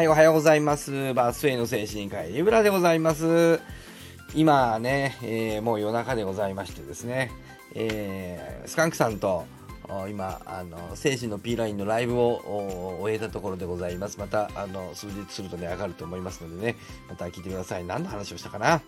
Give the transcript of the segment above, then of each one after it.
はい、おはようございます。バスへの精神科医、リブラでございます。今ね、えーもう夜中でございましてですね、えースカンクさんと、今、あの、精神の P ラインのライブを終えたところでございます。また、あの、数日するとね、上がると思いますのでね、また聞いてください。何の話をしたかな？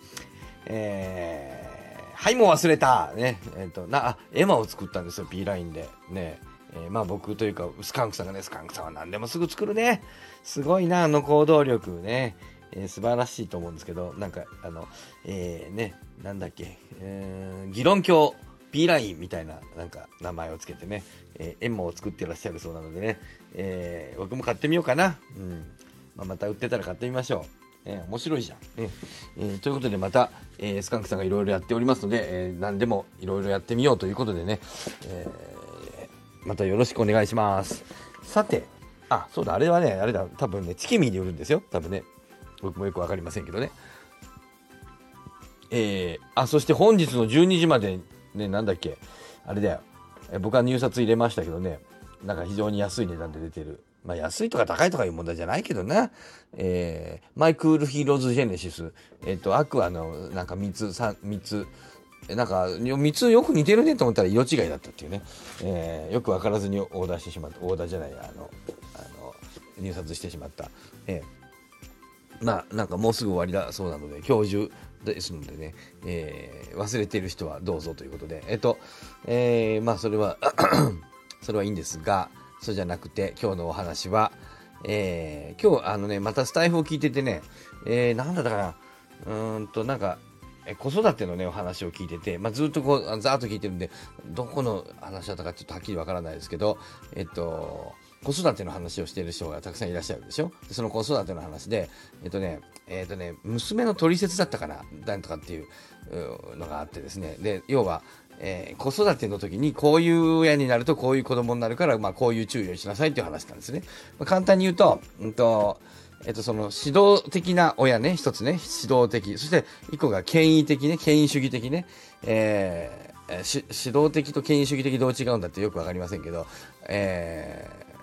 えーはい、もう忘れたね、えっ、と、な、あ、エマを作ったんですよ、P ラインで。ね。えーまあ僕というか、スカンクさんがね、スカンクさんは何でもすぐ作るね。すごいな、あの行動力ね。えー素晴らしいと思うんですけど、なんか、あの、えーね、なんだっけ、えー議論教 P ラインみたいな、なんか、名前をつけてね、えー、エンマを作ってらっしゃるそうなのでね、えー僕も買ってみようかな。うん。まあ、また売ってたら買ってみましょう。ね、面白いじゃん。ねえーということでまた、えースカンクさんがいろいろやっておりますので、え何でもいろいろやってみようということでね、えまたよろしくお願いします。さて、あ、そうだ、あれはね、あれだ、多分ね、チキミーで売るんですよ。多分ね。僕もよくわかりませんけどね。えーあ、そして本日の12時まで、ね、なんだっけ、あれだよ。僕は入札入れましたけどね、なんか非常に安い値段で出てる。まあ安いとか高いとかいう問題じゃないけどな。えーマイクールヒーローズジェネシス。えっ、と、アクアのなんか3つ、3, 三つ、なんか3つよく似てるねと思ったら色違いだったっていうね。えーよくわからずにオーダーしてしまった。オーダーじゃない、あの、あの入札してしまった。えーまあなんかもうすぐ終わりだそうなので今日中ですのでね、えー忘れてる人はどうぞということでえっと、えーまあそれは それはいいんですがそうじゃなくて今日のお話は、えー今日あのねまたスタイフを聞いててね、えーなんだったかなうーんとなんかえ子育てのねお話を聞いてて、まあ、ずっとこうざーっと聞いてるんでどこの話だったかちょっとはっきりわからないですけどえっと子育ての話をしている人がたくさんいらっしゃるでしょ？でその子育ての話でえっとねえっとね娘の取説だったかななんとかっていうのがあってですねで要はえー子育ての時にこういう親になるとこういう子供になるから、まあ、こういう注意をしなさいっていう話なんですね。まあ、簡単に言うと、うんと、えっと、その指導的な親ね、一つね、指導的。そして、一個が権威的ね、権威主義的ね。えー指導的と権威主義的どう違うんだってよくわかりませんけど、えー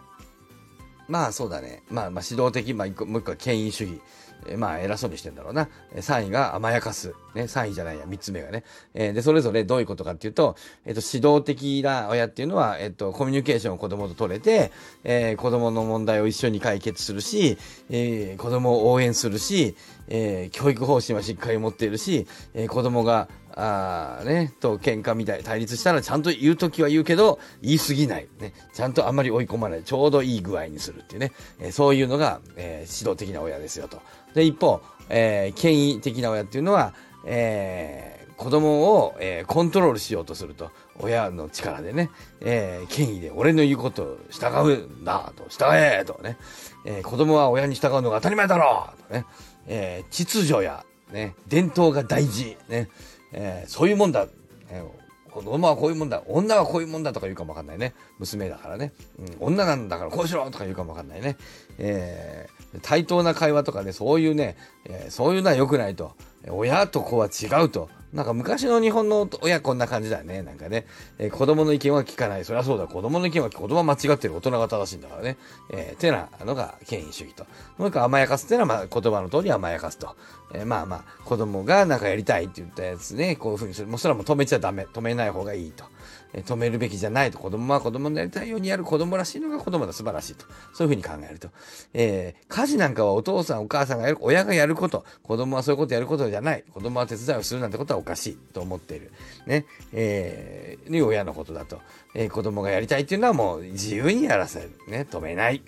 まあそうだね。まあまあ指導的、まあ一個もう一個は権威主義。えーまあ偉そうにしてんだろうな。3位が甘やかす。ね、3位じゃないや、3つ目がね。えーで、それぞれどういうことかっていうと、えっ、と、指導的な親っていうのは、えっ、と、コミュニケーションを子供と取れて、えー子供の問題を一緒に解決するし、えー子供を応援するし、えー教育方針はしっかり持っているし、えー子供が、あーね、と喧嘩みたい、対立したらちゃんと言うときは言うけど、言い過ぎない。ね、ちゃんとあんまり追い込まない。ちょうどいい具合にするっていうね。えーそういうのが、えー指導的な親ですよと。で、一方、えー権威的な親っていうのは、えー子供を、えーコントロールしようとすると。親の力でね、えー権威で俺の言うことを従うんだと、従えとね、えー子供は親に従うのが当たり前だろうとね、えー秩序や、ね、伝統が大事、ね、えーそういうもんだ、えー子供はこういうもんだ、女はこういうもんだとか言うかもわかんないね。娘だからね。うん、女なんだからこうしろとか言うかもわかんないね。えー対等な会話とかね、そういうね、えーそういうのは良くないと。親と子は違うと。なんか昔の日本の親こんな感じだよね。なんかね、えー子供の意見は聞かない。そりゃそうだ。子供の意見は子供は間違ってる。大人が正しいんだからね。えー、てなのが権威主義と。もう一個甘やかすっていうのは、まあ言葉の通り甘やかすと。えーまあまあ、子供がなんかやりたいって言ったやつね、こういうふうにする。もうそれはもう止めちゃダメ。止めない方がいいと。止めるべきじゃないと。子供は子供のやりたいようにやる子供らしいのが子供だ。素晴らしいと。そういうふうに考えると。えー家事なんかはお父さんお母さんがやる、親がやること。子供はそういうことやることじゃない。子供は手伝いをするなんてことはおかしいと思っている。ね。えー、親のことだと。えー子供がやりたいっていうのはもう自由にやらせる。ね。止めない。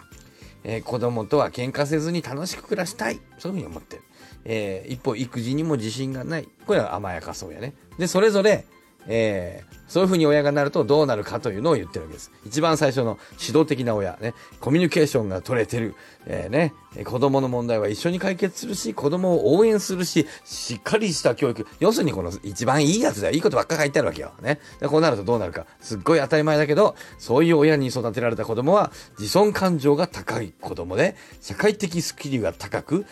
えー子供とは喧嘩せずに楽しく暮らしたい。そういうふうに思ってる。えー一方、育児にも自信がない。これは甘やかそうやね。で、それぞれ、えーそういうふうに親がなるとどうなるかというのを言ってるわけです。一番最初の指導的な親、ね、コミュニケーションが取れてる、えーね、子供の問題は一緒に解決するし、子供を応援するし、しっかりした教育。要するにこの一番いいやつだよ。いいことばっか書いてあるわけよ。ね。でこうなるとどうなるか。すっごい当たり前だけど、そういう親に育てられた子供は、自尊感情が高い子供で、社会的スキルが高く、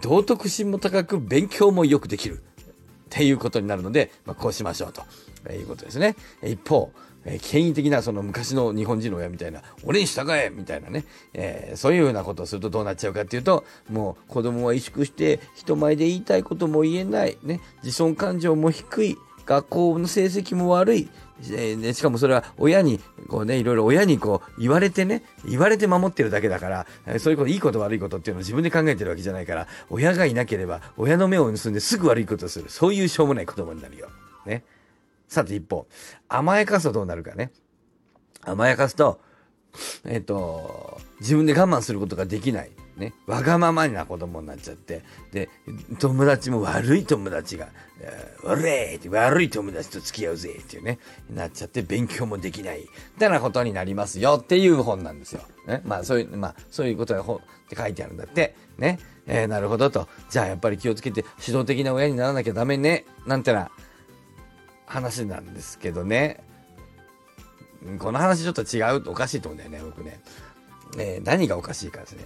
道徳心も高く、勉強もよくできる。っていうことになるので、まあ、こうしましょうと、えいうことですね。一方、えー、権威的なその昔の日本人の親みたいな、俺に従えみたいなね、えー、そういうようなことをするとどうなっちゃうかっていうと、もう子供は萎縮して人前で言いたいことも言えない、ね、自尊感情も低い、学校の成績も悪い、えー、しかもそれは親に、こうね、いろいろ親にこう言われてね、言われて守ってるだけだから、そういうこと、いいこと悪いことっていうのを自分で考えてるわけじゃないから、親がいなければ、親の目を盗んですぐ悪いことをする。そういうしょうもない子供になるよ。ね。さて一方、甘やかすとどうなるかね。甘やかすと、えっ、ー、と、自分で我慢することができない。ね、わがままな子供になっちゃって、で、友達も悪い友達が、悪いって悪い友達と付き合うぜっていうね、なっちゃって勉強もできない、みたいなことになりますよっていう本なんですよ。ね、まあそういう、まあそういうことが本って書いてあるんだって、ね、えー、なるほどと。じゃあやっぱり気をつけて指導的な親にならなきゃダメね、なんてな。話なんですけどね。この話ちょっと違う、おかしいと思うんだよね、僕ね。えー、何がおかしいかですね。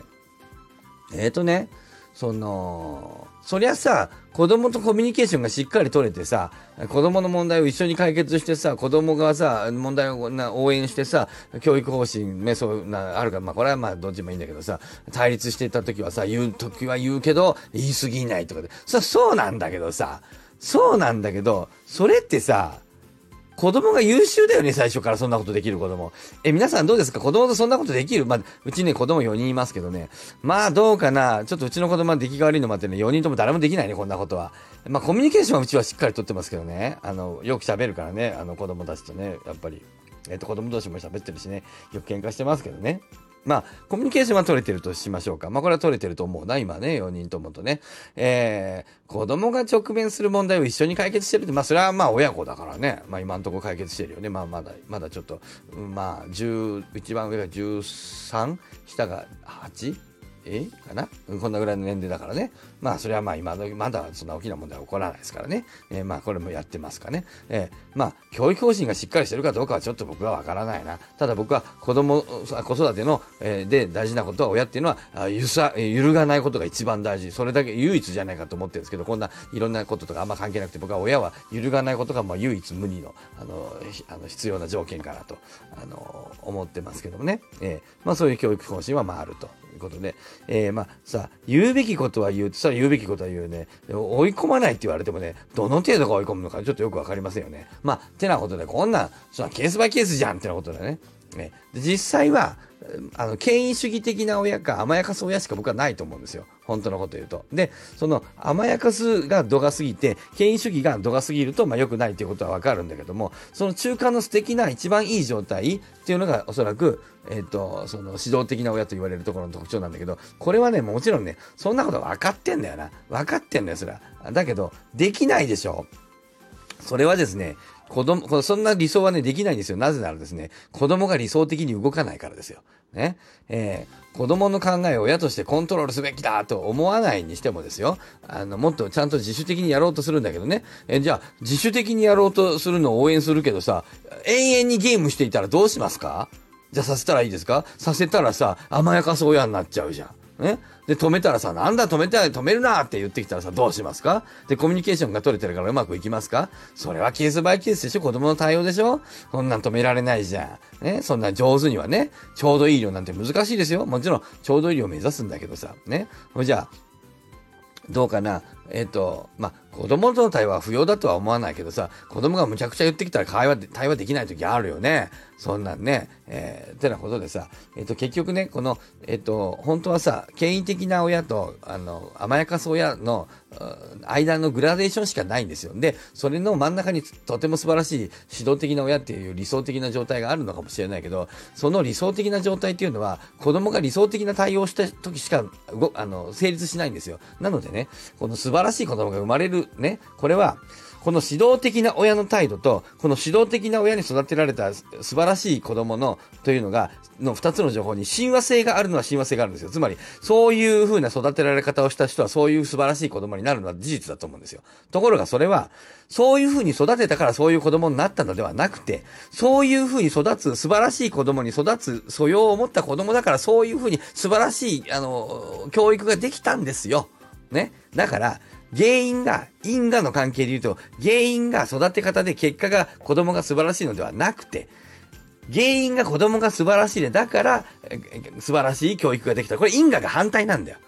えっ、ー、とね、その、そりゃさ、子供とコミュニケーションがしっかり取れてさ、子供の問題を一緒に解決してさ、子供がさ、問題をな応援してさ、教育方針、ね、そうな、あるから、まあこれはまあどっちもいいんだけどさ、対立してた時はさ、言う時は言うけど、言い過ぎないとかで。さ、そうなんだけどさ、そうなんだけど、それってさ、子供が優秀だよね、最初からそんなことできる子供。え、皆さんどうですか？子供とそんなことできる？まあ、うちね、子供4人いますけどね。まあ、どうかな？ちょっとうちの子供は出来が悪いのもあってね、4人とも誰もできないね、こんなことは。まあ、コミュニケーションはうちはしっかりとってますけどね。あの、よく喋るからね、あの、子供たちとね、やっぱり。えっ、と、子供同士も喋ってるしね、よく喧嘩してますけどね。まあ、コミュニケーションは取れてるとしましょうか。まあ、これは取れてると思うな、今ね、4人ともとね。えー、子供が直面する問題を一緒に解決してるって、まあ、それはまあ、親子だからね。まあ、今んとこ解決してるよね。まあ、まだ、まだちょっと、まあ、10、一番上が13、下が 8? えかな？こんなぐらいの年齢だからね。まあ、それはまあ今の、まだそんな大きな問題は起こらないですからね。えー、まあ、これもやってますかね。えー、まあ、教育方針がしっかりしてるかどうかはちょっと僕はわからないな。ただ僕は子供、子育ての、えー、で大事なことは親っていうのは、ゆさ、揺るがないことが一番大事。それだけ唯一じゃないかと思ってるんですけど、こんないろんなこととかあんま関係なくて、僕は親は揺るがないことがまあ唯一無二の、あの、あの必要な条件かなと、あの、思ってますけどもね。えー、まあそういう教育方針はまああると。いうことで、えー、まあさ、言うべきことは言うってさ、言うべきことは言うね。追い込まないって言われてもね、どの程度が追い込むのかちょっとよくわかりませんよね。まあ、てなことで、こんな、そのケースバイケースじゃんってなことだね。ね実際は、あの、権威主義的な親か甘やかす親しか僕はないと思うんですよ。本当のこと言うと。で、その甘やかすが度が過ぎて、権威主義が度が過ぎると、まあ良くないっていうことはわかるんだけども、その中間の素敵な一番いい状態っていうのがおそらく、えっ、ー、と、その指導的な親と言われるところの特徴なんだけど、これはね、もちろんね、そんなこと分かってんだよな。分かってんだよ、それは。だけど、できないでしょ。それはですね、子供、そんな理想はね、できないんですよ。なぜならですね、子供が理想的に動かないからですよ。ね。えー、子供の考えを親としてコントロールすべきだと思わないにしてもですよ。あの、もっとちゃんと自主的にやろうとするんだけどね。えー、じゃあ、自主的にやろうとするのを応援するけどさ、永遠にゲームしていたらどうしますか？じゃあさせたらいいですか？させたらさ、甘やかす親になっちゃうじゃん。ね。で、止めたらさ、なんだ止めて止めるなって言ってきたらさ、どうしますか？で、コミュニケーションが取れてるからうまくいきますか？それはケースバイケースでしょ？子供の対応でしょ？そんなん止められないじゃん。ね？そんな上手にはね、ちょうどいい量なんて難しいですよ。もちろん、ちょうどいい量を目指すんだけどさ、ね？じゃあ、どうかな？えっ、ー、と、まあ、子供との対話は不要だとは思わないけどさ、子供がむちゃくちゃ言ってきたら会話で、対話できない時あるよね。そんなんね。えー、てなことでさ、えっ、ー、と、結局ね、この、えっ、ー、と、本当はさ、権威的な親と、あの、甘やかす親の、間のグラデーションしかないんですよ。で、それの真ん中にとても素晴らしい指導的な親っていう理想的な状態があるのかもしれないけど、その理想的な状態っていうのは、子供が理想的な対応した時しか、あの、成立しないんですよ。なのでね、この素晴らしい子供が生まれるね、これは、この指導的な親の態度と、この指導的な親に育てられた素晴らしい子供の、というのが、の二つの情報に親和性があるのは親和性があるんですよ。つまり、そういう風な育てられ方をした人は、そういう素晴らしい子供になるのは事実だと思うんですよ。ところがそれは、そういう風に育てたからそういう子供になったのではなくて、そういう風に育つ素晴らしい子供に育つ素養を持った子供だから、そういう風に素晴らしい、あの、教育ができたんですよ。ね。だから、原因が、因果の関係で言うと、原因が育て方で結果が子供が素晴らしいのではなくて、原因が子供が素晴らしいで、だから、素晴らしい教育ができた。これ因果が反対なんだよ。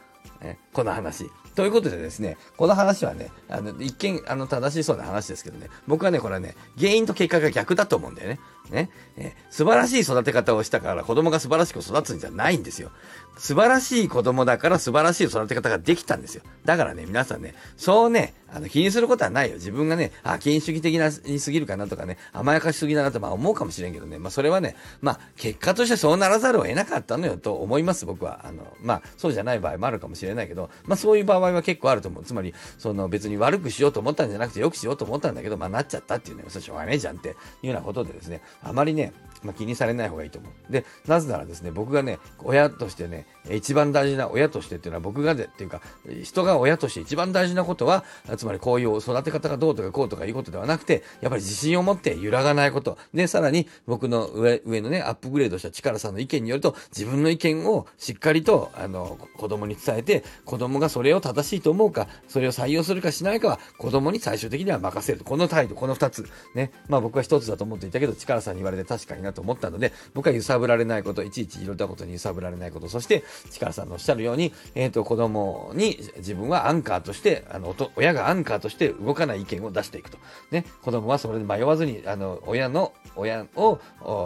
この話。ということでですね、この話はね、あの、一見、あの、正しそうな話ですけどね、僕はね、これはね、原因と結果が逆だと思うんだよね。ね、え、素晴らしい育て方をしたから子供が素晴らしく育つんじゃないんですよ。素晴らしい子供だから素晴らしい育て方ができたんですよ。だからね、皆さんね、そうね、あの、気にすることはないよ。自分がね、あ、権威主義的なに過ぎるかなとかね、甘やかしすぎだなとまあ思うかもしれんけどね、まあそれはね、まあ結果としてそうならざるを得なかったのよと思います、僕は。あの、まあそうじゃない場合もあるかもしれないけど、まあそういう場合場合は結構あると思う。つまり、その別に悪くしようと思ったんじゃなくて、よくしようと思ったんだけど、まあなっちゃったっていうね、そしょうがねえじゃんっていうようなことでですね、あまりね、まあ、気にされない方がいいと思う。で、なぜならですね、僕がね、親としてね、一番大事な親としてっていうのは僕がでっていうか、人が親として一番大事なことは、つまりこういう育て方がどうとかこうとかいうことではなくて、やっぱり自信を持って揺らがないこと。で、さらに僕の上上のね、アップグレードした力さんの意見によると、自分の意見をしっかりと、あの、子供に伝えて、子供がそれを正しいと思うか、それを採用するかしないかは、子供に最終的には任せる。この態度、この二つ。ね。まあ僕は一つだと思っていたけど、力さんに言われて確かになと思ったので、僕は揺さぶられないこと、いちいちいろんなことに揺さぶられないこと、そして、力さんのおっしゃるように、えっ、ー、と、子供に自分はアンカーとして、あの、親がアンカーとして動かない意見を出していくと。ね、子供はそれで迷わずに、あの、親の、親を、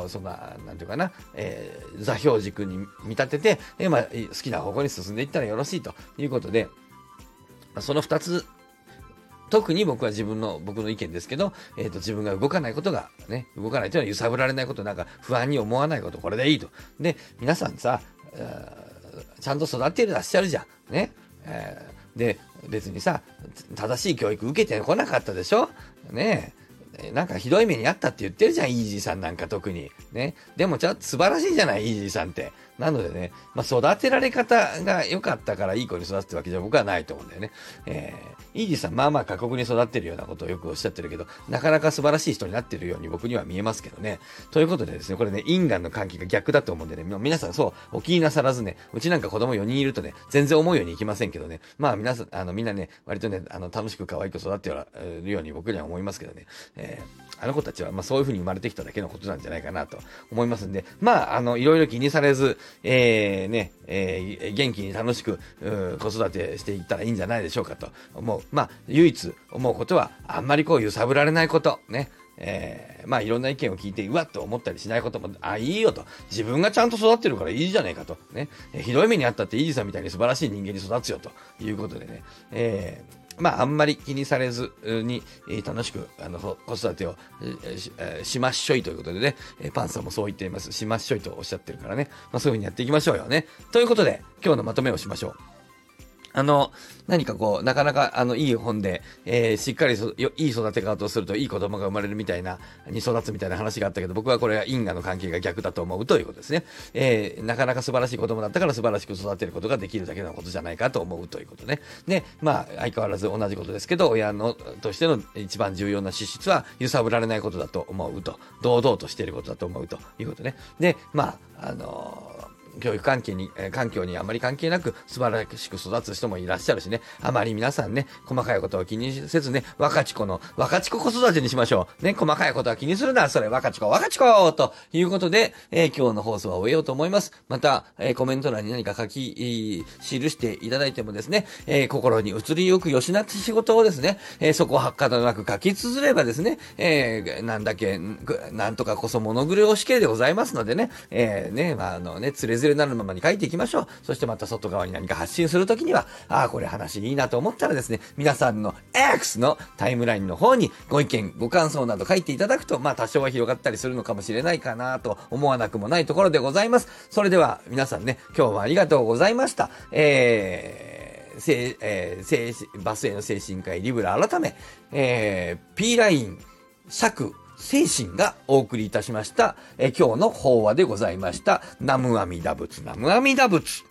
そんな、なんていうかな、えー、座標軸に見立てて、えー、まあ、好きな方向に進んでいったらよろしいということで、その二つ特に僕は自分の、僕の意見ですけど、えっ、ー、と、自分が動かないことが、ね、動かないというのは揺さぶられないこと、なんか不安に思わないこと、これでいいと。で、皆さんさ、ちゃんと育っていらっしゃるじゃん。ね。えー、で、別にさ、正しい教育受けてこなかったでしょ？ねえなんかひどい目にあったって言ってるじゃん、イージーさんなんか特に。ね。でもちゃんと素晴らしいじゃない、イージーさんって。なのでね、まあ、育てられ方が良かったからいい子に育ってわけじゃ僕はないと思うんだよね。えー、イージーさん、まあまあ過酷に育ってるようなことをよくおっしゃってるけど、なかなか素晴らしい人になってるように僕には見えますけどね。ということでですね、これね、因果の関係が逆だと思うんでね、皆さんそう、お気になさらずね、うちなんか子供4人いるとね、全然思うようにいきませんけどね、まあ皆さん、あの、みんなね、割とね、あの、楽しく可愛く育ってるように僕には思いますけどね、えー、あの子たちは、まあそういう風に生まれてきただけのことなんじゃないかなと思いますんで、まあ、あの、いろいろ気にされず、えー、ね、えー、元気に楽しく、子育てしていったらいいんじゃないでしょうかと思う。まあ、唯一思うことは、あんまりこう揺さぶられないこと、ね。えー、まあいろんな意見を聞いて、うわっと思ったりしないことも、あ、いいよと。自分がちゃんと育ってるからいいじゃないかと。ね。ひどい目にあったってイージさんみたいに素晴らしい人間に育つよということでね。えーまあ、あんまり気にされずに、楽しく、あの、子育てをししまっしょいということでね、パンさんもそう言っています。しまっしょいとおっしゃってるからね。まあ、そういうふうにやっていきましょうよね。ということで、今日のまとめをしましょう。あの、何かこう、なかなか、あの、いい本で、えー、しっかりいい育て方をするといい子供が生まれるみたいな、に育つみたいな話があったけど、僕はこれは因果の関係が逆だと思うということですね。えー、なかなか素晴らしい子供だったから素晴らしく育てることができるだけのことじゃないかと思うということね。で、まあ、相変わらず同じことですけど、親の、としての一番重要な資質は、揺さぶられないことだと思うと、堂々としていることだと思うということね。で、まあ、あのー教育関係に、え環境にあまり関係なく素晴らしく育つ人もいらっしゃるしね、あまり皆さんね、細かいことを気にせずね、若ち子の、若ち子子育てにしましょう。ね、細かいことは気にするなそれ若ち子、若ち子ということで、えー、今日の放送は終えようと思います。また、えー、コメント欄に何か書き、記していただいてもですね、えー、心に移りゆく吉なって仕事をですね、えそこはっかなく書き綴ればですね、えなんだっけ、なんとかこそ物狂いしけでございますのでね、えね、まあ、あのね、つれづれれなるままに書いていきましょう。そしてまた外側に何か発信するときには、ああ、これ話いいなと思ったらですね、皆さんの X のタイムラインの方にご意見、ご感想など書いていただくと、まあ多少は広がったりするのかもしれないかなと思わなくもないところでございます。それでは皆さんね、今日もありがとうございました。えー、せえー、バスへの精神科医リブラ改め、えー、P ライン、尺、精神がお送りいたしました、え今日の法話でございました。ナムアミダ仏、ナムアミダ仏。